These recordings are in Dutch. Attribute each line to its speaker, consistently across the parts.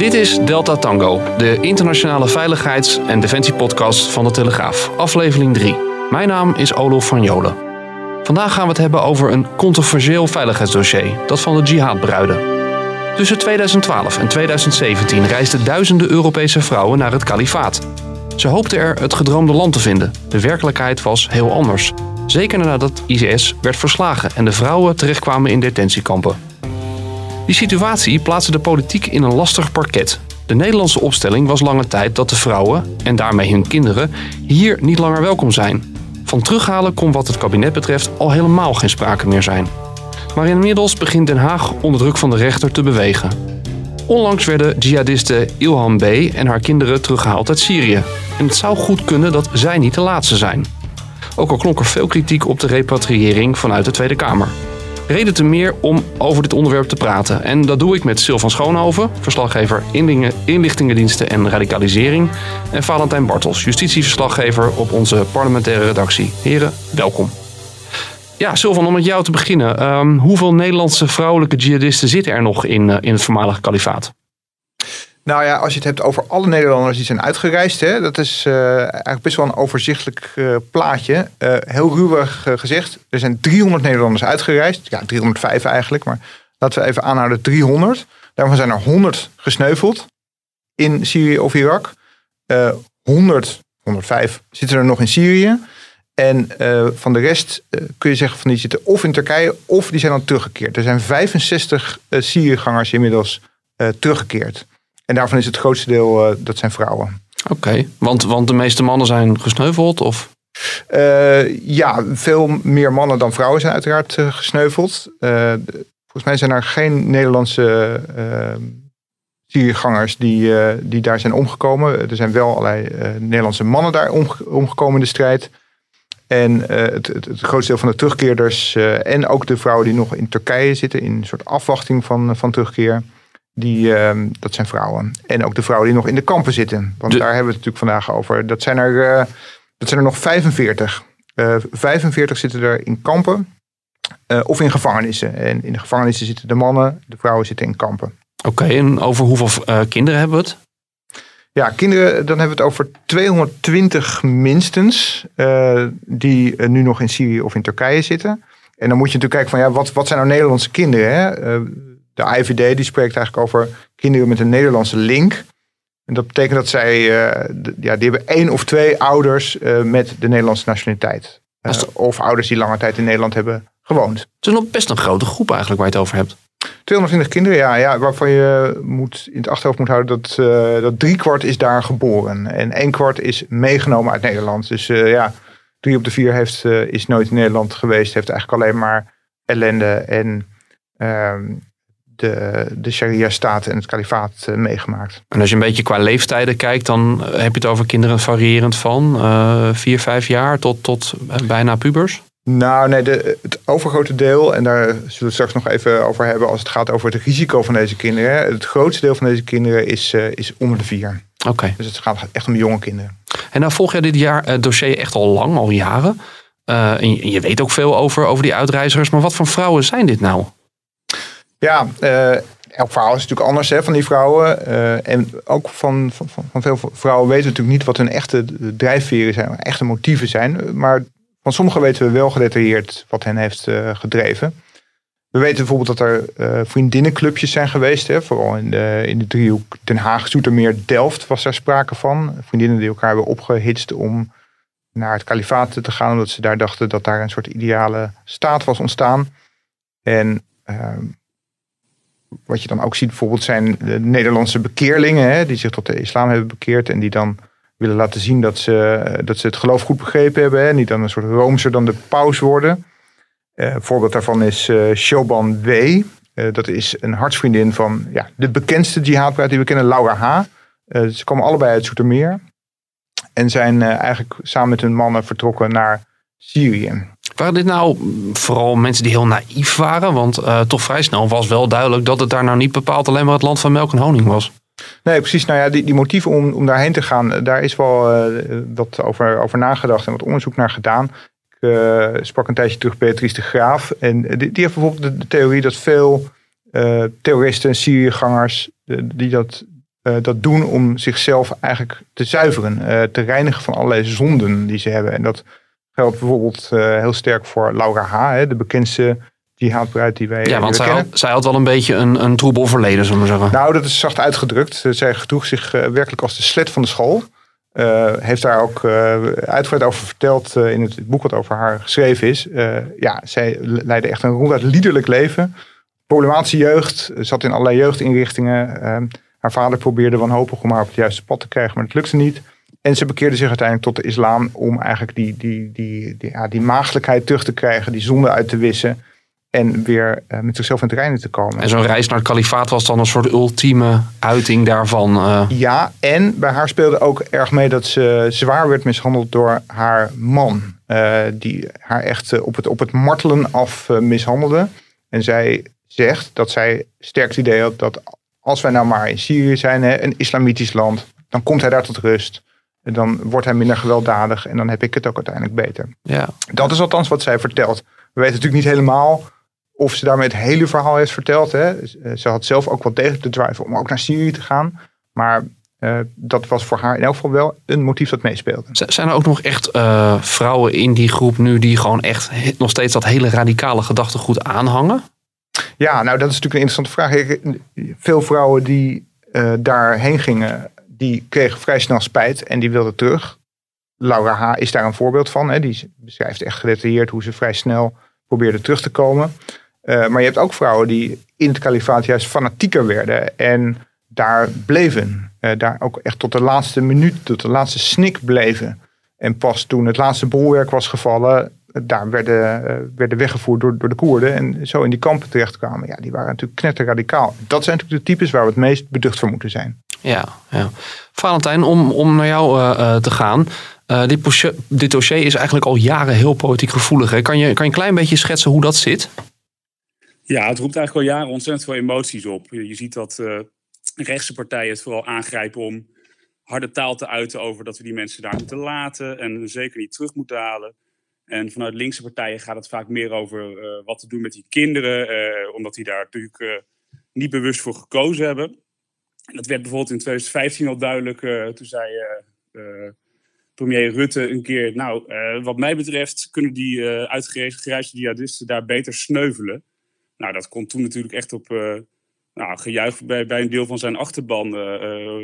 Speaker 1: Dit is Delta Tango, de internationale veiligheids- en defensiepodcast van de Telegraaf, aflevering 3. Mijn naam is Olof van Jolen. Vandaag gaan we het hebben over een controversieel veiligheidsdossier, dat van de jihadbruiden. Tussen 2012 en 2017 reisden duizenden Europese vrouwen naar het kalifaat. Ze hoopten er het gedroomde land te vinden. De werkelijkheid was heel anders. Zeker nadat IS werd verslagen en de vrouwen terechtkwamen in detentiekampen. Die situatie plaatste de politiek in een lastig parket. De Nederlandse opstelling was lange tijd dat de vrouwen, en daarmee hun kinderen, hier niet langer welkom zijn. Van terughalen kon wat het kabinet betreft al helemaal geen sprake meer zijn. Maar inmiddels begint Den Haag onder druk van de rechter te bewegen. Onlangs werden jihadiste Ilham B. en haar kinderen teruggehaald uit Syrië. En het zou goed kunnen dat zij niet de laatste zijn. Ook al klonk er veel kritiek op de repatriëring vanuit de Tweede Kamer. Reden te meer om over dit onderwerp te praten. En dat doe ik met Sylvan Schoonhoven, verslaggever inlichtingendiensten en radicalisering. En Valentijn Bartels, justitieverslaggever op onze parlementaire redactie. Heren, welkom. Ja, Sylvan, om met jou te beginnen. Um, hoeveel Nederlandse vrouwelijke jihadisten zitten er nog in, uh, in het voormalige kalifaat?
Speaker 2: Nou ja, als je het hebt over alle Nederlanders die zijn uitgereisd, hè, dat is uh, eigenlijk best wel een overzichtelijk uh, plaatje. Uh, heel ruwig gezegd, er zijn 300 Nederlanders uitgereisd. Ja, 305 eigenlijk, maar laten we even aanhouden 300. Daarvan zijn er 100 gesneuveld in Syrië of Irak. 100, 105 zitten er nog in Syrië. En van de rest kun je zeggen van die zitten of in Turkije of die zijn dan teruggekeerd. Er zijn 65 Syriëgangers inmiddels teruggekeerd. En daarvan is het grootste deel, uh, dat zijn vrouwen.
Speaker 1: Oké, want, want de meeste mannen zijn gesneuveld? Of?
Speaker 2: Uh, ja, veel meer mannen dan vrouwen zijn uiteraard uh, gesneuveld. volgens mij zijn er geen Nederlandse Syriëgangers die, die daar zijn omgekomen. Er zijn wel allerlei Nederlandse mannen daar omgekomen in de strijd. En het, het, het, grootste deel van de terugkeerders en ook de vrouwen die nog in Turkije zitten in een soort afwachting van, van terugkeer die, uh, dat zijn vrouwen. En ook de vrouwen die nog in de kampen zitten. Want daar hebben we het natuurlijk vandaag over. Dat zijn er, uh, dat zijn er nog 45. Uh, 45 zitten er in kampen uh, of in gevangenissen. En in de gevangenissen zitten de mannen, de vrouwen zitten in kampen.
Speaker 1: Oké, okay, en over hoeveel uh, kinderen hebben we het?
Speaker 2: Ja, kinderen, dan hebben we het over 220 minstens. die nu nog in Syrië of in Turkije zitten. En dan moet je natuurlijk kijken van ja, wat, wat zijn nou Nederlandse kinderen? Hè? De IVD die spreekt eigenlijk over kinderen met een Nederlandse link. En dat betekent dat zij, uh, ja, die hebben één of twee ouders uh, met de Nederlandse nationaliteit. Uh, of ouders die lange tijd in Nederland hebben gewoond. Het
Speaker 1: is nog best een grote groep eigenlijk waar je het over hebt.
Speaker 2: 220 kinderen, ja, ja waarvan je moet, in het achterhoofd moet houden dat, dat drie kwart is daar geboren. En één kwart is meegenomen uit Nederland. Dus ja, drie op de vier heeft, is nooit in Nederland geweest. Heeft eigenlijk alleen maar ellende en ehm, de, de Sharia-staat en het kalifaat uh, meegemaakt.
Speaker 1: En als je een beetje qua leeftijden kijkt, dan heb je het over kinderen variërend van uh, vier, vijf jaar tot, tot bijna pubers?
Speaker 2: Nou, nee, de, het overgrote deel, en daar zullen we het straks nog even over hebben als het gaat over het risico van deze kinderen. Het grootste deel van deze kinderen is, uh, is onder de vier.
Speaker 1: Oké. Okay.
Speaker 2: Dus het gaat echt om jonge kinderen.
Speaker 1: En nou volg jij dit jaar, dossier echt al lang, al jaren. en je, je weet ook veel over, over die uitreizigers, maar wat voor vrouwen zijn dit nou?
Speaker 2: Ja, uh, elk verhaal is natuurlijk anders hè, van die vrouwen. Uh, en ook van, van, van, veel vrouwen weten we natuurlijk niet wat hun echte drijfveren zijn, echte motieven zijn. Maar van sommigen weten we wel gedetailleerd wat hen heeft uh, gedreven. We weten bijvoorbeeld dat er vriendinnenclubjes zijn geweest. Hè, vooral in de, in de driehoek Den Haag, Zoetermeer, Delft was daar sprake van. Vriendinnen die elkaar hebben opgehitst om naar het kalifaat te gaan. Omdat ze daar dachten dat daar een soort ideale staat was ontstaan. En ehm, wat je dan ook ziet bijvoorbeeld zijn de Nederlandse bekeerlingen. Hè, die zich tot de islam hebben bekeerd. En die dan willen laten zien dat ze, dat ze het geloof goed begrepen hebben. Hè, niet dan een soort roomser dan de paus worden. Een voorbeeld daarvan is Shoban W. dat is een hartsvriendin van ja, de bekendste jihadbruid die we kennen, Laura H. ze komen allebei uit Zoetermeer. En zijn eigenlijk samen met hun mannen vertrokken naar Syrië.
Speaker 1: Waren dit nou vooral mensen die heel naïef waren? Want uh, toch vrij snel was wel duidelijk dat het daar nou niet bepaald alleen maar het land van melk en honing was.
Speaker 2: Nee, precies. Nou ja, die, die motieven om, om daarheen te gaan, eh, daar is wel uh, wat over, over nagedacht en wat onderzoek naar gedaan. Ik sprak een tijdje terug Beatrice de Graaf. En die, die heeft bijvoorbeeld de, theorie dat veel terroristen en Syriëgangers die dat, dat doen om zichzelf eigenlijk te zuiveren, te reinigen van allerlei zonden die ze hebben. En dat geldt bijvoorbeeld uh, heel sterk voor Laura H., hè, de bekendste jihadbruid die wij
Speaker 1: Ja, want
Speaker 2: zij
Speaker 1: had, zij had wel een beetje een, een troebel verleden, zullen we zeggen.
Speaker 2: Nou, dat is zacht uitgedrukt. Zij gedroeg zich uh, werkelijk als de slet van de school. Uh, heeft daar ook uitgebreid over verteld in het boek wat over haar geschreven is. ja, zij leidde echt een ronduit liederlijk leven. Problematische jeugd, zat in allerlei jeugdinrichtingen. Ehm, haar vader probeerde wanhopig om haar op het juiste pad te krijgen, maar het lukte niet. En ze bekeerde zich uiteindelijk tot de islam om eigenlijk die, die, die, die, ja, die maagdelijkheid terug te krijgen, die zonde uit te wissen. En weer uh, met zichzelf in het reinen te komen.
Speaker 1: En zo'n reis naar het kalifaat was dan een soort ultieme uiting daarvan. Uh...
Speaker 2: Ja, en bij haar speelde ook erg mee dat ze zwaar werd mishandeld door haar man. Uh, die haar echt op, het, op het martelen af mishandelde. En zij zegt dat zij sterk het idee had dat als wij nou maar in Syrië zijn, hè, een islamitisch land, dan komt hij daar tot rust. Dan wordt hij minder gewelddadig en dan heb ik het ook uiteindelijk beter.
Speaker 1: Ja.
Speaker 2: Dat is althans wat zij vertelt. We weten natuurlijk niet helemaal of ze daarmee het hele verhaal heeft verteld. Hè. Ze had zelf ook wel degelijk de drive om ook naar Syrië te gaan. Maar uh, dat was voor haar in elk geval wel een motief dat meespeelde.
Speaker 1: Zijn er ook nog echt uh, vrouwen in die groep nu die gewoon echt nog steeds dat hele radicale gedachtegoed aanhangen?
Speaker 2: Ja, nou dat is natuurlijk een interessante vraag. Veel vrouwen die uh, daarheen gingen, die kreeg vrij snel spijt en die wilde terug. Laura H. is daar een voorbeeld van. Hè. Die beschrijft echt gedetailleerd hoe ze vrij snel probeerde terug te komen. Uh, maar je hebt ook vrouwen die in het kalifaat juist fanatieker werden en daar bleven. Uh, daar ook echt tot de laatste minuut, tot de laatste snik bleven. En pas toen het laatste bolwerk was gevallen, daar werden, werden weggevoerd door, door de Koerden en zo in die kampen terechtkwamen. Ja, die waren natuurlijk knetterradicaal. Dat zijn natuurlijk de types waar we het meest beducht voor moeten zijn.
Speaker 1: Ja, ja. Valentijn, om, om naar jou uh, uh, te gaan. Uh, dit, dit, dossier is eigenlijk al jaren heel politiek gevoelig. Kan, je, kan je een klein beetje schetsen hoe dat zit?
Speaker 3: Ja, het roept eigenlijk al jaren ontzettend veel emoties op. Je, je ziet dat rechtse partijen het vooral aangrijpen om harde taal te uiten over dat we die mensen daar moeten laten en zeker niet terug moeten halen. En vanuit linkse partijen gaat het vaak meer over wat te doen met die kinderen, omdat die daar natuurlijk niet bewust voor gekozen hebben. Dat werd bijvoorbeeld in 2015 al duidelijk. Uh, toen zei uh, premier Rutte een keer... Nou, wat mij betreft kunnen die uitgereisde jihadisten daar beter sneuvelen. Nou, dat kon toen natuurlijk echt op nou, gejuich bij, bij een deel van zijn achterban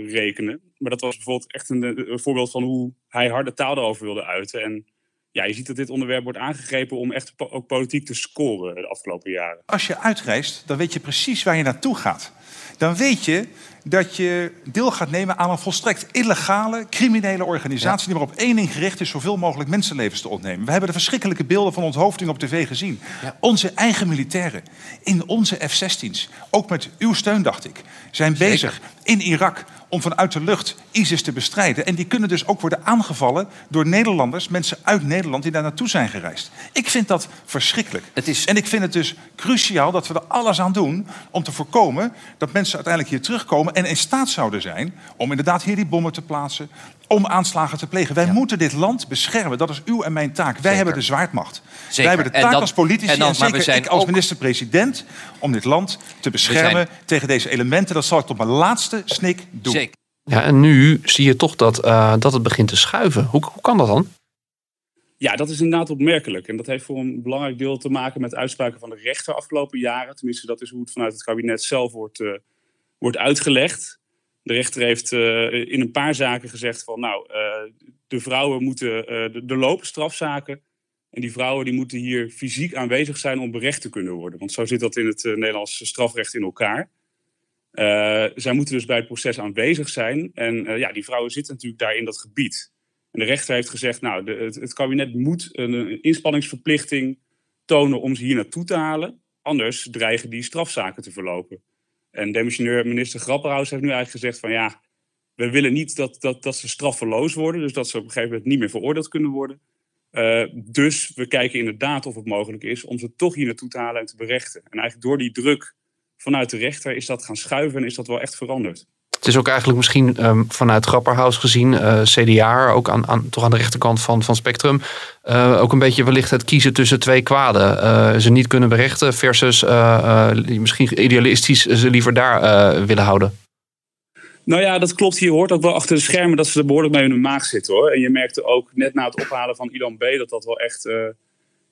Speaker 3: rekenen. Maar dat was bijvoorbeeld echt een, een, voorbeeld van hoe hij harde taal daarover wilde uiten. En ja, je ziet dat dit onderwerp wordt aangegrepen om echt ook politiek te scoren de afgelopen jaren.
Speaker 4: Als je uitreist, dan weet je precies waar je naartoe gaat. Dan weet je dat je deel gaat nemen aan een volstrekt illegale, criminele organisatie... die maar op één ding gericht is zoveel mogelijk mensenlevens te ontnemen. We hebben de verschrikkelijke beelden van onthoofding op tv gezien. Ja. Onze eigen militairen in onze F-16's, ook met uw steun dacht ik... zijn Zeker. bezig in Irak om vanuit de lucht ISIS te bestrijden. En die kunnen dus ook worden aangevallen door Nederlanders, mensen uit Nederland die daar naartoe zijn gereisd. Ik vind dat verschrikkelijk. Het is... En ik vind het dus cruciaal dat we er alles aan doen om te voorkomen dat mensen uiteindelijk hier terugkomen en in staat zouden zijn om inderdaad hier die bommen te plaatsen, om aanslagen te plegen. Wij ja. moeten dit land beschermen. Dat is uw en mijn taak. Wij zeker. hebben de zwaardmacht. Zeker. Wij hebben de taak dan, als politici en, dan, en zeker zijn ik als ook... minister-president... om dit land te beschermen zijn... tegen deze elementen. Dat zal ik tot mijn laatste snik doen.
Speaker 1: Zeker. Ja, en nu zie je toch dat, uh, dat het begint te schuiven. Hoe, hoe kan dat dan?
Speaker 3: Ja, dat is inderdaad opmerkelijk. En dat heeft voor een belangrijk deel te maken met uitspraken van de rechter afgelopen jaren. Tenminste, dat is hoe het vanuit het kabinet zelf wordt, uh, wordt uitgelegd. De rechter heeft uh, in een paar zaken gezegd van nou, uh, de vrouwen moeten, de, de lopen strafzaken. En die vrouwen die moeten hier fysiek aanwezig zijn om berecht te kunnen worden. Want zo zit dat in het Nederlandse strafrecht in elkaar. zij moeten dus bij het proces aanwezig zijn. En ja, die vrouwen zitten natuurlijk daar in dat gebied. En de rechter heeft gezegd, nou, de, het, kabinet moet een inspanningsverplichting tonen om ze hier naartoe te halen. Anders dreigen die strafzaken te verlopen. En demissionair minister Grapperhaus heeft nu eigenlijk gezegd van ja, we willen niet dat, dat, dat ze straffeloos worden. Dus dat ze op een gegeven moment niet meer veroordeeld kunnen worden. Uh, dus we kijken inderdaad of het mogelijk is om ze toch hier naartoe te halen en te berechten. En eigenlijk door die druk vanuit de rechter is dat gaan schuiven en is dat wel echt veranderd.
Speaker 1: Het is ook eigenlijk misschien um, vanuit Grapperhaus gezien, uh, CDA, ook aan, aan, toch aan de rechterkant van, van Spectrum, uh, ook een beetje wellicht het kiezen tussen twee kwaden. Uh, ze niet kunnen berechten versus misschien idealistisch ze liever daar willen houden.
Speaker 3: Nou ja, dat klopt. Je hoort ook wel achter de schermen dat ze er behoorlijk mee in hun maag zitten hoor. En je merkte ook net na het ophalen van Ilan B. dat dat wel echt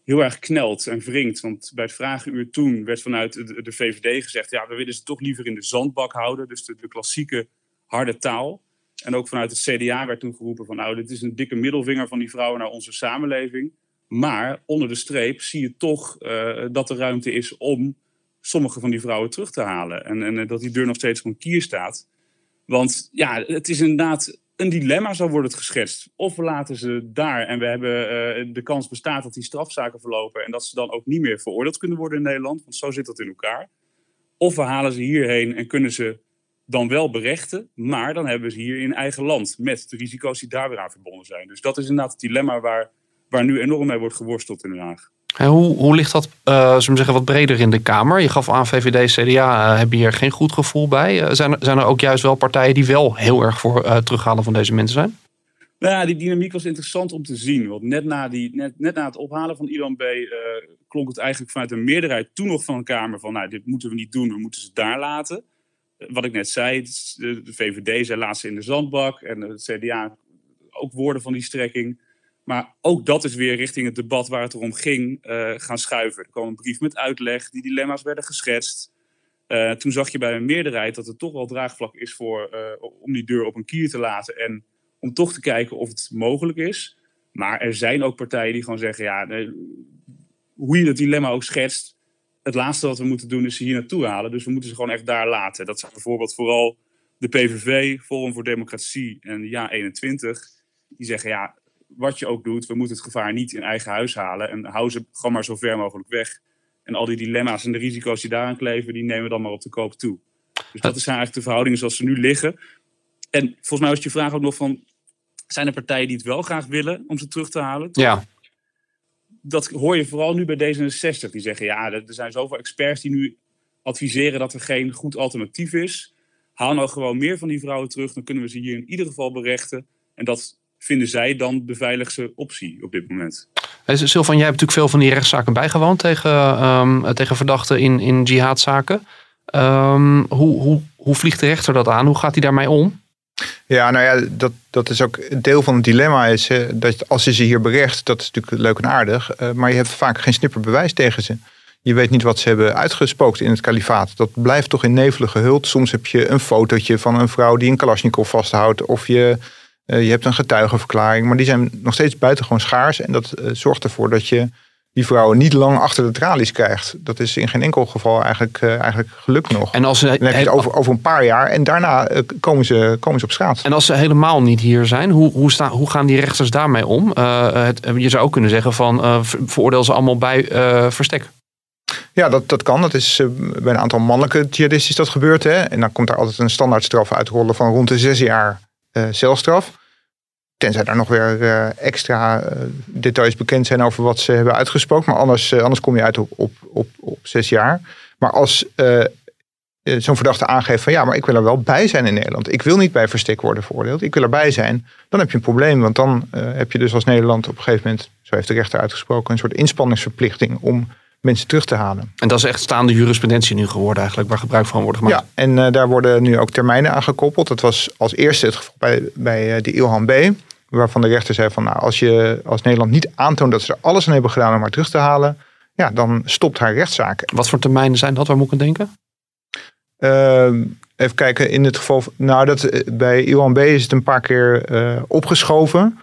Speaker 3: heel erg knelt en wringt. Want bij het vragenuur toen werd vanuit de, VVD gezegd... ja, we willen ze toch liever in de zandbak houden. Dus de, klassieke harde taal. En ook vanuit het CDA werd toen geroepen van... nou, dit is een dikke middelvinger van die vrouwen naar onze samenleving. Maar onder de streep zie je toch uh, dat er ruimte is om sommige van die vrouwen terug te halen. En, en dat die deur nog steeds gewoon kier staat. Want ja, het is inderdaad een dilemma, zo wordt het geschetst. Of we laten ze daar en we hebben uh, de kans bestaat dat die strafzaken verlopen en dat ze dan ook niet meer veroordeeld kunnen worden in Nederland, want zo zit dat in elkaar. Of we halen ze hierheen en kunnen ze dan wel berechten, maar dan hebben we ze hier in eigen land met de risico's die daar weer aan verbonden zijn. Dus dat is inderdaad het dilemma waar, waar nu enorm mee wordt geworsteld in Den Haag.
Speaker 1: Hoe, hoe ligt dat uh, zeggen, wat breder in de Kamer? Je gaf aan VVD, CDA uh, hebben hier geen goed gevoel bij. Uh, zijn, er, zijn er ook juist wel partijen die wel heel erg voor uh, terughalen van deze mensen zijn?
Speaker 3: Nou ja, die dynamiek was interessant om te zien. Want net na, die, net, net na het ophalen van Ilan B. klonk het eigenlijk vanuit een meerderheid toen nog van een Kamer van... nou, dit moeten we niet doen, we moeten ze daar laten. Wat ik net zei, de, de VVD zei laat ze in de zandbak. En het CDA ook woorden van die strekking. Maar ook dat is weer richting het debat waar het erom ging uh, gaan schuiven. Er kwam een brief met uitleg, die dilemma's werden geschetst. Uh, toen zag je bij een meerderheid dat er toch wel draagvlak is voor, uh, om die deur op een kier te laten. En om toch te kijken of het mogelijk is. Maar er zijn ook partijen die gewoon zeggen, ja, hoe je dat dilemma ook schetst. Het laatste wat we moeten doen is ze hier naartoe halen. Dus we moeten ze gewoon echt daar laten. Dat zijn bijvoorbeeld vooral de PVV, Forum voor Democratie en Ja 21. Die zeggen, ja, wat je ook doet, we moeten het gevaar niet in eigen huis halen. En hou ze gewoon maar zo ver mogelijk weg. En al die dilemma's en de risico's die daaraan kleven, die nemen we dan maar op de koop toe. Dus dat zijn eigenlijk de verhoudingen zoals ze nu liggen. En volgens mij was je vraag ook nog van... zijn er partijen die het wel graag willen om ze terug te halen?
Speaker 1: Ja.
Speaker 3: Dat hoor je vooral nu bij D66. Die zeggen, ja, er zijn zoveel experts die nu adviseren dat er geen goed alternatief is. Haal nou gewoon meer van die vrouwen terug. Dan kunnen we ze hier in ieder geval berechten. En dat vinden zij dan de veiligste optie op dit moment.
Speaker 1: Sylvan, jij hebt natuurlijk veel van die rechtszaken bijgewoond tegen, um, tegen verdachten in, in jihadzaken. Um, hoe, hoe, hoe vliegt de rechter dat aan? Hoe gaat hij daarmee om?
Speaker 2: Ja, nou ja, dat, dat is ook deel van het dilemma. Is dat als je ze hier berecht, dat is natuurlijk leuk en aardig. Uh, maar je hebt vaak geen snipper bewijs tegen ze. Je weet niet wat ze hebben uitgespookt in het kalifaat. Dat blijft toch in nevelen gehuld. Soms heb je een fotootje van een vrouw die een Kalashnikov vasthoudt. Of je je hebt een getuigenverklaring, maar die zijn nog steeds buitengewoon schaars. En dat uh, zorgt ervoor dat je die vrouwen niet lang achter de tralies krijgt. Dat is in geen enkel geval eigenlijk, uh, eigenlijk gelukt nog. En als ze, Dan heb je het over, over een paar jaar en daarna komen, ze, komen ze op straat.
Speaker 1: En als ze helemaal niet hier zijn, hoe, hoe, sta, hoe gaan die rechters daarmee om? Het, je zou ook kunnen zeggen van veroordeel ze allemaal bij verstek.
Speaker 2: Ja, dat, dat kan. Dat is bij een aantal mannelijke jihadisten is dat gebeurd. Hè? En dan komt daar altijd een standaardstraf uitrollen van rond de zes jaar celstraf. Tenzij daar nog weer uh, extra uh, details bekend zijn over wat ze hebben uitgesproken. Maar anders, anders kom je uit op, op, op, zes jaar. Maar als zo'n verdachte aangeeft van ja, maar ik wil er wel bij zijn in Nederland. Ik wil niet bij verstek worden veroordeeld. Ik wil erbij zijn. Dan heb je een probleem. Want dan heb je dus als Nederland op een gegeven moment, zo heeft de rechter uitgesproken, een soort inspanningsverplichting om mensen terug te halen.
Speaker 1: En dat is echt staande jurisprudentie nu geworden eigenlijk, waar gebruik van wordt gemaakt.
Speaker 2: Ja, en uh, daar worden nu ook termijnen aan gekoppeld. Dat was als eerste het geval bij, bij uh, de Ilhan B. Waarvan de rechter zei van nou, als je als Nederland niet aantoont dat ze er alles aan hebben gedaan om haar terug te halen, ja, dan stopt haar rechtszaak.
Speaker 1: Wat voor termijnen zijn dat? Waar moet ik aan denken?
Speaker 2: Uh, even kijken, in het geval. Nou, dat, eh, bij Ilhan B is het een paar keer opgeschoven.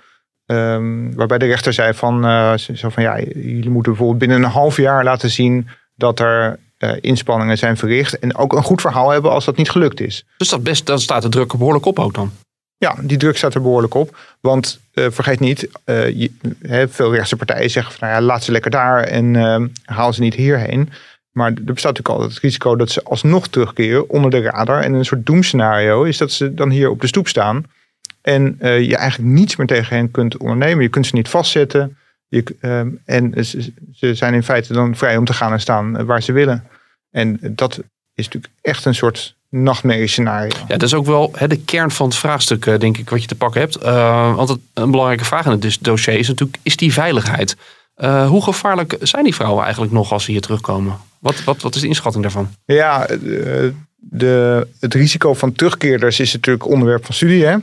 Speaker 2: Um, waarbij de rechter zei van, uh, zo van ja, jullie moeten bijvoorbeeld binnen een half jaar laten zien dat er uh, inspanningen zijn verricht. En ook een goed verhaal hebben als dat niet gelukt is.
Speaker 1: Dus dat best, dan staat de druk behoorlijk op ook dan?
Speaker 2: Ja, die druk staat er behoorlijk op. Want uh, vergeet niet, je, veel rechtse partijen zeggen van nou ja, laat ze lekker daar en haal ze niet hierheen. Maar er bestaat natuurlijk altijd het risico dat ze alsnog terugkeren onder de radar. En een soort doemscenario is dat ze dan hier op de stoep staan. En je eigenlijk niets meer tegen hen kunt ondernemen. Je kunt ze niet vastzetten. Je, ehm, en ze, ze zijn in feite dan vrij om te gaan en staan waar ze willen. En dat is natuurlijk echt een soort nachtmerriescenario.
Speaker 1: Ja, dat is ook wel de kern van het vraagstuk, eh, denk ik, wat je te pakken hebt. Uh, want het, een belangrijke vraag in het dossier is natuurlijk, is die veiligheid? Uh, hoe gevaarlijk zijn die vrouwen eigenlijk nog als ze hier terugkomen? Wat, wat, wat is de inschatting daarvan?
Speaker 2: Ja, de, het risico van terugkeerders is natuurlijk onderwerp van studie. Hè?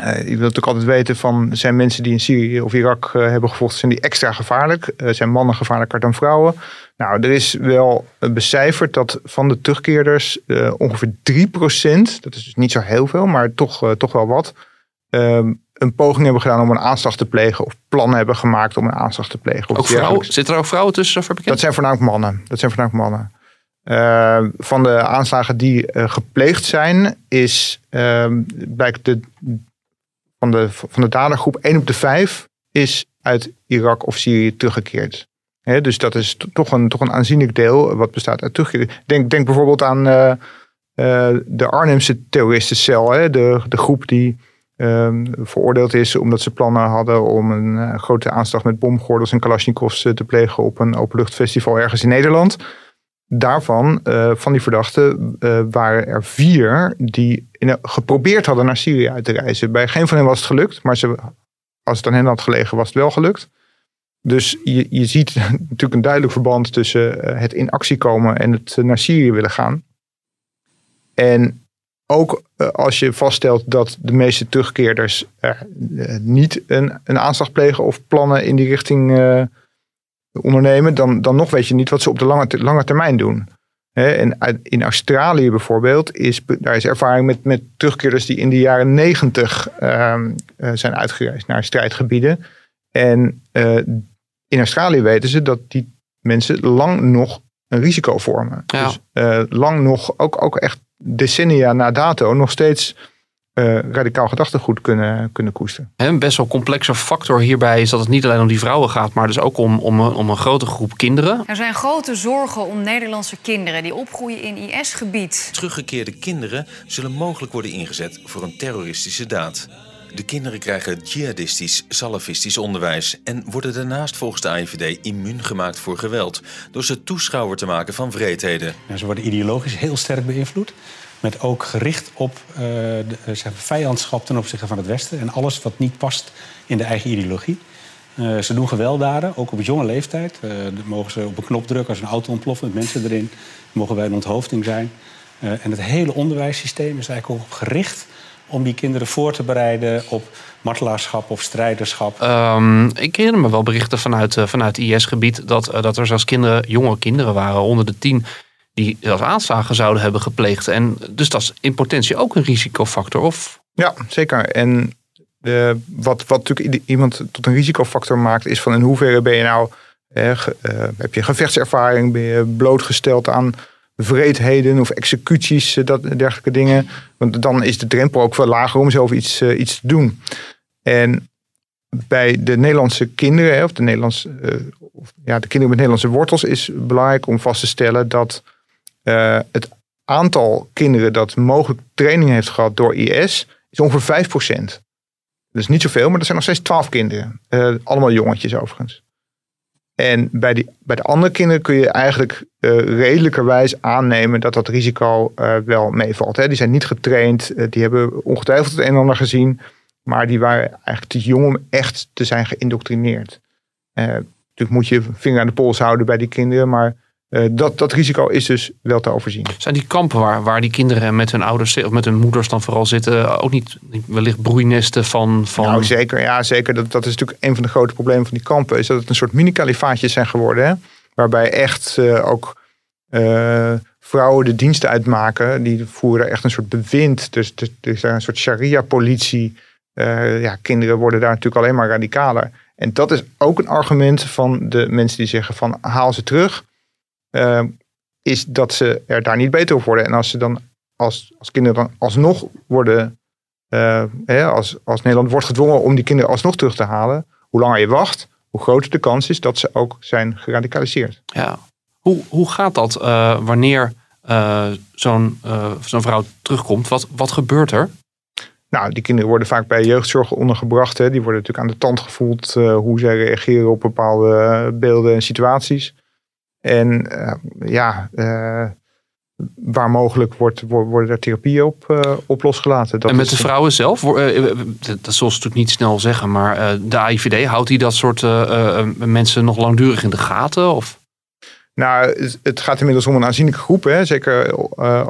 Speaker 2: Uh, je wilt natuurlijk altijd weten van zijn mensen die in Syrië of Irak uh, hebben gevochten, zijn die extra gevaarlijk? Uh, zijn mannen gevaarlijker dan vrouwen? Nou, er is wel becijferd dat van de terugkeerders ongeveer 3%, dat is dus niet zo heel veel, maar toch, toch wel wat, ehm, een poging hebben gedaan om een aanslag te plegen of plannen hebben gemaakt om een aanslag te plegen.
Speaker 1: Ook vrouwen? Zitten er ook vrouwen tussen?
Speaker 2: Dat zijn voornamelijk mannen. Dat zijn voornamelijk mannen. van de aanslagen die gepleegd zijn, is ehm, blijkt de van de, van de dadergroep, 1 op de 5 is uit Irak of Syrië teruggekeerd. dus dat is toch een, toch een aanzienlijk deel wat bestaat uit terugkeer. Denk, denk bijvoorbeeld aan uh, uh, de Arnhemse terroristencel. Hè, de, de groep die um, veroordeeld is omdat ze plannen hadden om een uh, grote aanslag met bomgordels en kalasjnikovs te plegen op een openluchtfestival ergens in Nederland. Daarvan, uh, van die verdachten, uh, waren er vier die in, geprobeerd hadden naar Syrië uit te reizen. Bij geen van hen was het gelukt, maar ze, als het aan hen had gelegen, was het wel gelukt. Dus je, je ziet natuurlijk een duidelijk verband tussen uh, het in actie komen en het naar Syrië willen gaan. En ook als je vaststelt dat de meeste terugkeerders niet een, een aanslag plegen of plannen in die richting ondernemen, dan, dan nog weet je niet wat ze op de lange, lange termijn doen. en in Australië bijvoorbeeld is daar is ervaring met, met terugkeerders die in de jaren negentig ehm, eh, zijn uitgereisd naar strijdgebieden. En uh, in Australië weten ze dat die mensen lang nog een risico vormen. Dus uh, lang nog, ook, ook echt decennia na dato, nog steeds uh, radicaal gedachtegoed kunnen, kunnen koesteren.
Speaker 1: Een best wel complexe factor hierbij is dat het niet alleen om die vrouwen gaat, maar dus ook om, om, om een grote groep kinderen.
Speaker 5: Er zijn grote zorgen om Nederlandse kinderen die opgroeien in IS-gebied.
Speaker 6: Teruggekeerde kinderen zullen mogelijk worden ingezet voor een terroristische daad. De kinderen krijgen jihadistisch, salafistisch onderwijs en worden daarnaast volgens de AIVD immuun gemaakt voor geweld door ze toeschouwer te maken van vreedheden.
Speaker 7: Ja, ze worden ideologisch heel sterk beïnvloed. Met ook gericht op uh, de, zeg, vijandschap ten opzichte van het Westen. En alles wat niet past in de eigen ideologie. Uh, ze doen gewelddaden, ook op jonge leeftijd. Uh, mogen ze op een knop drukken als een auto ontploft met mensen erin. Mogen bij een onthoofding zijn. en het hele onderwijssysteem is eigenlijk ook gericht om die kinderen voor te bereiden op martelaarschap of strijderschap?
Speaker 1: Um, ik herinner me wel berichten vanuit, vanuit IS-gebied dat, dat er zelfs kinderen, jonge kinderen waren, onder de tien, die als aanslagen zouden hebben gepleegd. En dus dat is in potentie ook een risicofactor, of?
Speaker 2: Ja, zeker. En de, wat, wat natuurlijk iemand tot een risicofactor maakt, is van in hoeverre ben je nou, eh, heb je gevechtservaring, ben je blootgesteld aan vreedheden of executies, dat, dergelijke dingen. Want dan is de drempel ook veel lager om zelf iets, uh, iets te doen. En bij de Nederlandse kinderen, of de, Nederlandse, uh, ja, de kinderen met Nederlandse wortels, is belangrijk om vast te stellen dat uh, het aantal kinderen dat mogelijk training heeft gehad door IS is ongeveer 5%. Dat is niet zoveel, maar er zijn nog steeds 12 kinderen. Uh, allemaal jongetjes overigens. En bij, die, bij de andere kinderen kun je eigenlijk uh, redelijkerwijs aannemen dat dat risico wel meevalt. Hè. Die zijn niet getraind, die hebben ongetwijfeld het een en ander gezien, maar die waren eigenlijk te jong om echt te zijn geïndoctrineerd. natuurlijk moet je vinger aan de pols houden bij die kinderen, maar dat, dat risico is dus wel te overzien.
Speaker 1: Zijn die kampen waar, waar die kinderen met hun ouders of met hun moeders dan vooral zitten, ook niet wellicht broeinesten van. van...
Speaker 2: Nou, zeker. Ja, zeker. Dat, dat is natuurlijk een van de grote problemen van die kampen. Is dat het een soort mini-kalifaatjes zijn geworden. Hè? Waarbij echt uh, ook uh, vrouwen de diensten uitmaken. Die voeren echt een soort bewind. Dus, dus er is een soort sharia-politie. ja, kinderen worden daar natuurlijk alleen maar radicaler. En dat is ook een argument van de mensen die zeggen van haal ze terug. Uh, is dat ze er daar niet beter op worden. En als ze dan als, als kinderen dan alsnog worden uh, hè, als, als Nederland wordt gedwongen om die kinderen alsnog terug te halen, hoe langer je wacht, hoe groter de kans is dat ze ook zijn geradicaliseerd.
Speaker 1: Ja. Hoe, hoe gaat dat uh, wanneer uh, zo'n zo'n vrouw terugkomt? Wat, wat gebeurt er?
Speaker 2: Nou, die kinderen worden vaak bij jeugdzorg ondergebracht. Hè. Die worden natuurlijk aan de tand gevoeld hoe zij reageren op bepaalde beelden en situaties. En ja, waar mogelijk wordt, worden er therapieën op, uh, op losgelaten.
Speaker 1: Dat en met de vrouwen zelf? Uh, dat zal ze natuurlijk niet snel zeggen, maar uh, de AIVD houdt die dat soort mensen nog langdurig in de gaten? Of?
Speaker 2: Nou, het gaat inmiddels om een aanzienlijke groep. Hè? Zeker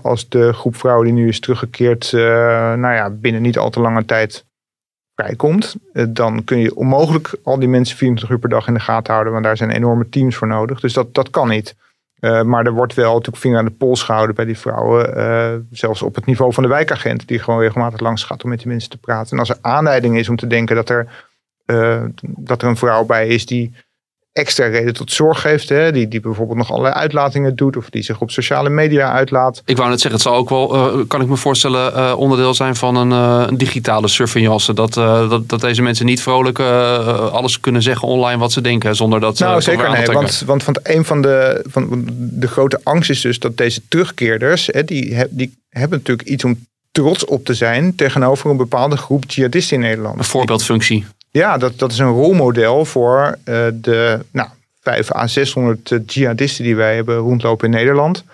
Speaker 2: als de groep vrouwen die nu is teruggekeerd, nou ja, binnen niet al te lange tijd vrijkomt. dan kun je onmogelijk al die mensen 24 uur per dag in de gaten houden, want daar zijn enorme teams voor nodig. Dus dat, dat kan niet. Uh, maar er wordt wel natuurlijk vinger aan de pols gehouden bij die vrouwen. Uh, zelfs op het niveau van de wijkagent, die gewoon regelmatig langs gaat om met die mensen te praten. En als er aanleiding is om te denken dat er, dat er een vrouw bij is die extra reden tot zorg geeft. Hè? Die, die bijvoorbeeld nog allerlei uitlatingen doet of die zich op sociale media uitlaat.
Speaker 1: Ik wou net zeggen, het zal ook wel, uh, kan ik me voorstellen, uh, onderdeel zijn van een, uh, een digitale surveillance. Dat, dat, dat deze mensen niet vrolijk alles kunnen zeggen online wat ze denken zonder dat ze.
Speaker 2: Nou, zeker nee, want, want, want een van de, van de grote angst is dus dat deze terugkeerders, hè, die, die hebben natuurlijk iets om trots op te zijn tegenover een bepaalde groep jihadisten in Nederland.
Speaker 1: Een voorbeeldfunctie.
Speaker 2: Ja, dat, dat is een rolmodel voor uh, de nou, 5 à 600 uh, jihadisten die wij hebben rondlopen in Nederland.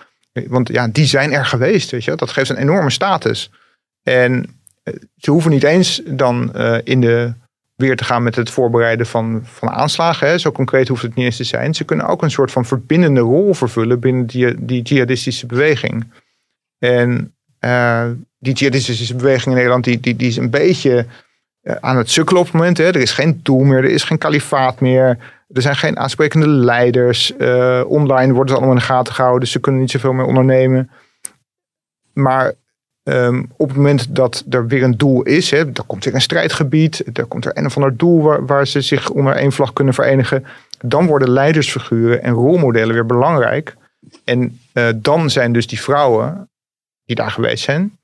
Speaker 2: Want ja, die zijn er geweest, weet je. Dat geeft een enorme status. En uh, ze hoeven niet eens dan in de weer te gaan met het voorbereiden van, van aanslagen. Hè. Zo concreet hoeft het niet eens te zijn. Ze kunnen ook een soort van verbindende rol vervullen binnen die, die jihadistische beweging. En die jihadistische beweging in Nederland, die, die, die is een beetje eh, aan het sukkelen op het moment. Hè. Er is geen tool meer, er is geen kalifaat meer. Er zijn geen aansprekende leiders. Uh, online worden ze allemaal in de gaten gehouden, ze kunnen niet zoveel meer ondernemen. Maar um, op het moment dat er weer een doel is, hè, er komt weer een strijdgebied, er komt er een of ander doel waar, ze zich onder één vlag kunnen verenigen, dan worden leidersfiguren en rolmodellen weer belangrijk. En uh, dan zijn dus die vrouwen die daar geweest zijn,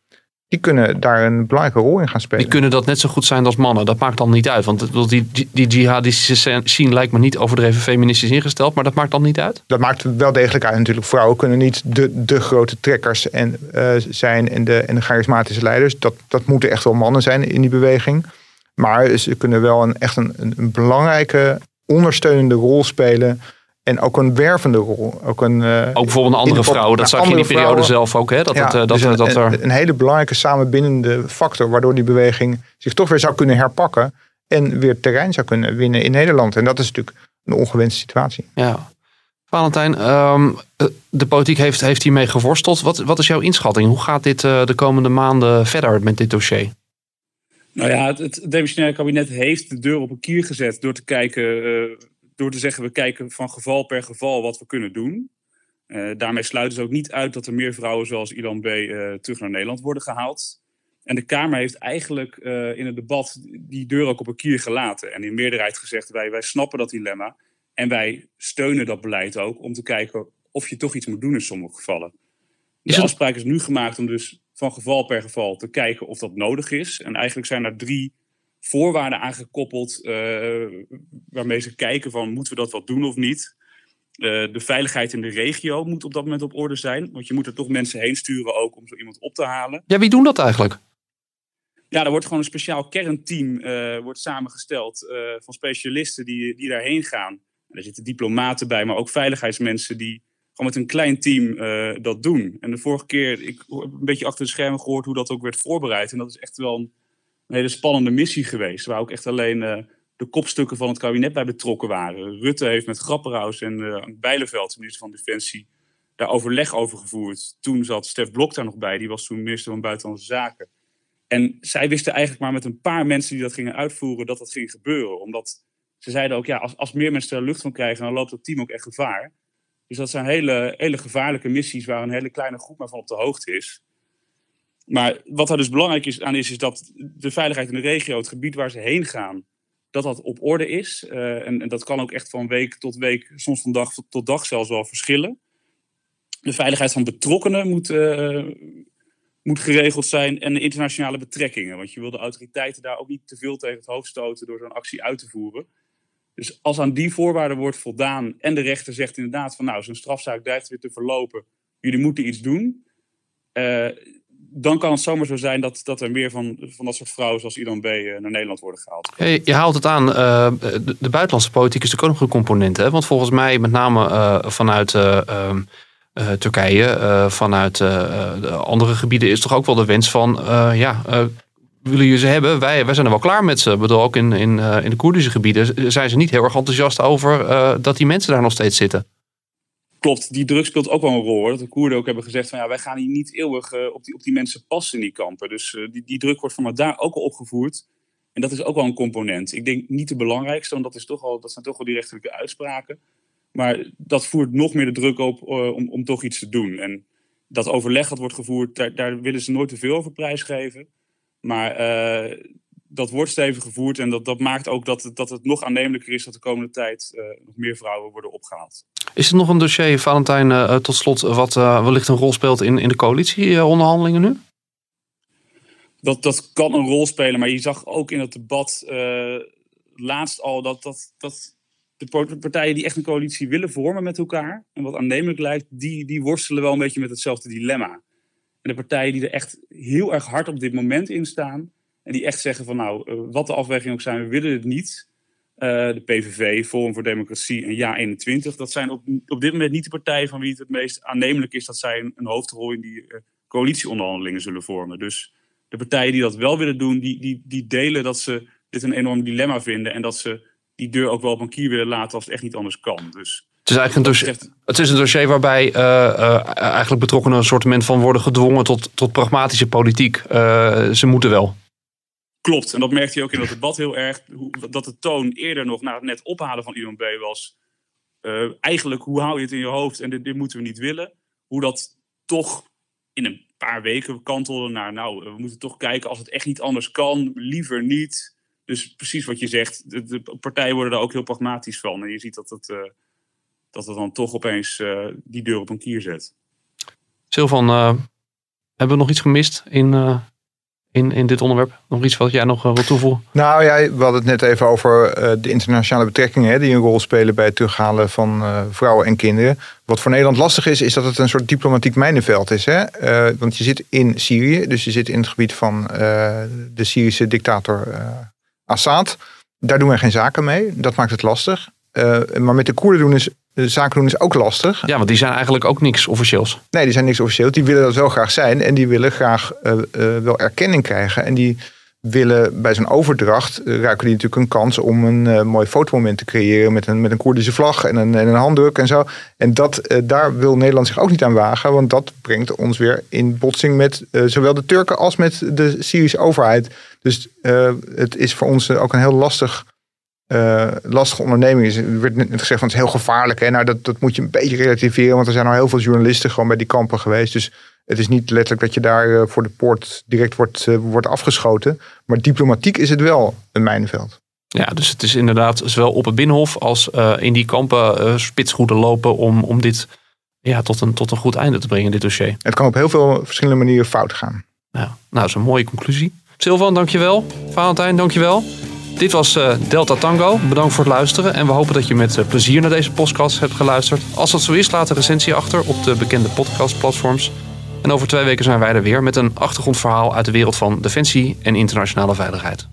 Speaker 2: die kunnen daar een belangrijke rol in gaan spelen.
Speaker 1: Die kunnen dat net zo goed zijn als mannen. Dat maakt dan niet uit. Want die, die, die jihadistische scene lijkt me niet overdreven feministisch ingesteld. Maar dat maakt dan niet uit?
Speaker 2: Dat maakt wel degelijk uit natuurlijk. Vrouwen kunnen niet de, de grote trekkers en, uh, zijn en de, en de charismatische leiders. Dat, dat moeten echt wel mannen zijn in die beweging. Maar ze kunnen wel een, echt een, een belangrijke ondersteunende rol spelen en ook een wervende rol. Ook, een, uh,
Speaker 1: ook bijvoorbeeld een andere vrouw. Dat zag je in die periode zelf ook. Hè? Dat
Speaker 2: ja,
Speaker 1: het, uh,
Speaker 2: dat, dus een, dat er... een hele belangrijke samenbindende factor. Waardoor die beweging zich toch weer zou kunnen herpakken. En weer terrein zou kunnen winnen in Nederland. En dat is natuurlijk een ongewenste situatie.
Speaker 1: Ja. Valentijn, um, de politiek heeft, heeft hiermee geworsteld. Wat, wat is jouw inschatting? Hoe gaat dit uh, de komende maanden verder met dit dossier?
Speaker 3: Nou ja, het, het demissionaire kabinet heeft de deur op een kier gezet door te kijken door te zeggen we kijken van geval per geval wat we kunnen doen. Uh, daarmee sluiten ze ook niet uit dat er meer vrouwen zoals Ilan B. Uh, terug naar Nederland worden gehaald. En de Kamer heeft eigenlijk uh, in het debat die deur ook op een kier gelaten. En in meerderheid gezegd, wij, wij snappen dat dilemma. En wij steunen dat beleid ook om te kijken of je toch iets moet doen in sommige gevallen. De het... afspraak is nu gemaakt om dus van geval per geval te kijken of dat nodig is. En eigenlijk zijn er drie voorwaarden aangekoppeld uh, waarmee ze kijken van moeten we dat wel doen of niet. Uh, de veiligheid in de regio moet op dat moment op orde zijn. Want je moet er toch mensen heen sturen ook om zo iemand op te halen.
Speaker 1: Ja, wie doen dat eigenlijk?
Speaker 3: Ja, er wordt gewoon een speciaal kernteam uh, wordt samengesteld van specialisten die, die daarheen gaan. er zitten diplomaten bij, maar ook veiligheidsmensen die gewoon met een klein team dat doen. En de vorige keer, ik heb een beetje achter de schermen gehoord hoe dat ook werd voorbereid. En dat is echt wel een een hele spannende missie geweest. Waar ook echt alleen uh, de kopstukken van het kabinet bij betrokken waren. Rutte heeft met Grapperhaus en uh, Bijleveld, minister van Defensie, daar overleg over gevoerd. Toen zat Stef Blok daar nog bij, die was toen minister van Buitenlandse Zaken. En zij wisten eigenlijk maar met een paar mensen die dat gingen uitvoeren dat dat ging gebeuren. Omdat ze zeiden ook, ja, als, als meer mensen er lucht van krijgen, dan loopt dat team ook echt gevaar. Dus dat zijn hele, hele gevaarlijke missies waar een hele kleine groep maar van op de hoogte is. Maar wat er dus belangrijk is aan is, is dat de veiligheid in de regio, het gebied waar ze heen gaan, dat dat op orde is. Uh, en, dat kan ook echt van week tot week, soms van dag tot dag zelfs wel verschillen. De veiligheid van betrokkenen moet, uh, moet geregeld zijn en de internationale betrekkingen. Want je wil de autoriteiten daar ook niet te veel tegen het hoofd stoten door zo'n actie uit te voeren. Dus als aan die voorwaarden wordt voldaan en de rechter zegt inderdaad van nou, zo'n strafzaak dreigt weer te verlopen, jullie moeten iets doen. Uh, dan kan het zomaar zo zijn dat, dat er meer van, van dat soort vrouwen zoals Ilan B. Eh, naar Nederland worden gehaald.
Speaker 1: Hey, je haalt het aan, uh, de, de, buitenlandse politiek is natuurlijk ook een component. Hè? Want volgens mij met name uh, vanuit ehm, Turkije, vanuit andere gebieden is toch ook wel de wens van ja, willen je ze hebben? Wij, wij zijn er wel klaar met ze. Ik bedoel, ook in, in, in de Koerdische gebieden zijn ze niet heel erg enthousiast over dat die mensen daar nog steeds zitten
Speaker 3: klopt, die druk speelt ook wel een rol. Hoor. Dat de Koerden ook hebben gezegd van ja, wij gaan hier niet eeuwig uh, op, die, op die mensen passen in die kampen. Dus uh, die, die druk wordt vanuit daar ook al opgevoerd. En dat is ook wel een component. Ik denk niet de belangrijkste, want dat, is toch al, dat zijn toch wel die rechterlijke uitspraken. Maar dat voert nog meer de druk op uh, om, om toch iets te doen. En dat overleg dat wordt gevoerd, daar, daar willen ze nooit te veel over prijsgeven. Maar dat wordt stevig gevoerd en dat, dat maakt ook dat, dat het nog aannemelijker is dat de komende tijd uh, nog meer vrouwen worden opgehaald.
Speaker 1: Is er nog een dossier, Valentijn, uh, tot slot, wat uh, wellicht een rol speelt in, in de coalitieonderhandelingen nu?
Speaker 3: Dat, dat kan een rol spelen, maar je zag ook in het debat laatst al dat, dat, dat de partijen die echt een coalitie willen vormen met elkaar en wat aannemelijk lijkt, die, die worstelen wel een beetje met hetzelfde dilemma. En de partijen die er echt heel erg hard op dit moment in staan, en die echt zeggen van nou, uh, wat de afweging ook zijn, we willen het niet. Uh, de PVV, Forum voor Democratie en Ja21. Dat zijn op, op dit moment niet de partijen van wie het het meest aannemelijk is dat zij een, een hoofdrol in die uh, coalitieonderhandelingen zullen vormen. Dus de partijen die dat wel willen doen, die, die, die delen dat ze dit een enorm dilemma vinden. En dat ze die deur ook wel op een kier willen laten als het echt niet anders kan. Dus
Speaker 1: het is eigenlijk een dossier, het is een dossier waarbij eigenlijk betrokkenen een soort van worden gedwongen tot, tot pragmatische politiek. ze moeten wel.
Speaker 3: Klopt, en dat merkte je ook in het debat heel erg. Dat de toon eerder nog na het net ophalen van Ilan B was. Uh, eigenlijk, hoe hou je het in je hoofd en dit, moeten we niet willen. Hoe dat toch in een paar weken kantelde naar, nou, we moeten toch kijken als het echt niet anders kan, liever niet. Dus precies wat je zegt, de, partijen worden daar ook heel pragmatisch van. En je ziet dat het, uh, dat dan toch opeens die deur op een kier zet.
Speaker 1: Silvan, hebben we nog iets gemist in in, in dit onderwerp? Nog iets wat jij nog uh, wilt toevoegen?
Speaker 2: Nou ja, we hadden het net even over uh, de internationale betrekkingen hè, die een rol spelen bij het terughalen van uh, vrouwen en kinderen. Wat voor Nederland lastig is, is dat het een soort diplomatiek mijnenveld is. Hè? want je zit in Syrië, dus je zit in het gebied van de Syrische dictator Assad. Daar doen wij geen zaken mee. Dat maakt het lastig. maar met de Koerden doen is zaken doen is ook lastig.
Speaker 1: Ja, want die zijn eigenlijk ook niks officieels.
Speaker 2: Nee, die zijn niks officieels. Die willen dat wel graag zijn. En die willen graag uh, uh, wel erkenning krijgen. En die willen bij zo'n overdracht, uh, ruiken die natuurlijk een kans om een mooi fotomoment te creëren met een, met een Koerdische vlag en een, en een handdruk en zo. En dat, daar wil Nederland zich ook niet aan wagen, want dat brengt ons weer in botsing met zowel de Turken als met de Syrische overheid. Dus het is voor ons ook een heel lastig uh, lastige onderneming is. Er werd net gezegd van het is heel gevaarlijk. Hè? Nou, dat, dat moet je een beetje relativeren. Want er zijn al heel veel journalisten gewoon bij die kampen geweest. Dus het is niet letterlijk dat je daar uh, voor de poort direct wordt, uh, wordt afgeschoten. Maar diplomatiek is het wel een mijnenveld.
Speaker 1: Ja, dus het is inderdaad zowel op het Binnenhof als in die kampen spitsgoeden lopen om, om dit ja, tot, een, tot een goed einde te brengen, dit dossier.
Speaker 2: Het kan op heel veel verschillende manieren fout gaan.
Speaker 1: Ja, nou, dat is een mooie conclusie. Silvan, dankjewel. Valentijn, dankjewel. Dit was uh, Delta Tango. Bedankt voor het luisteren. En we hopen dat je met uh, plezier naar deze podcast hebt geluisterd. Als dat zo is, laat een recensie achter op de bekende podcastplatforms. En over twee weken zijn wij er weer met een achtergrondverhaal uit de wereld van defensie en internationale veiligheid.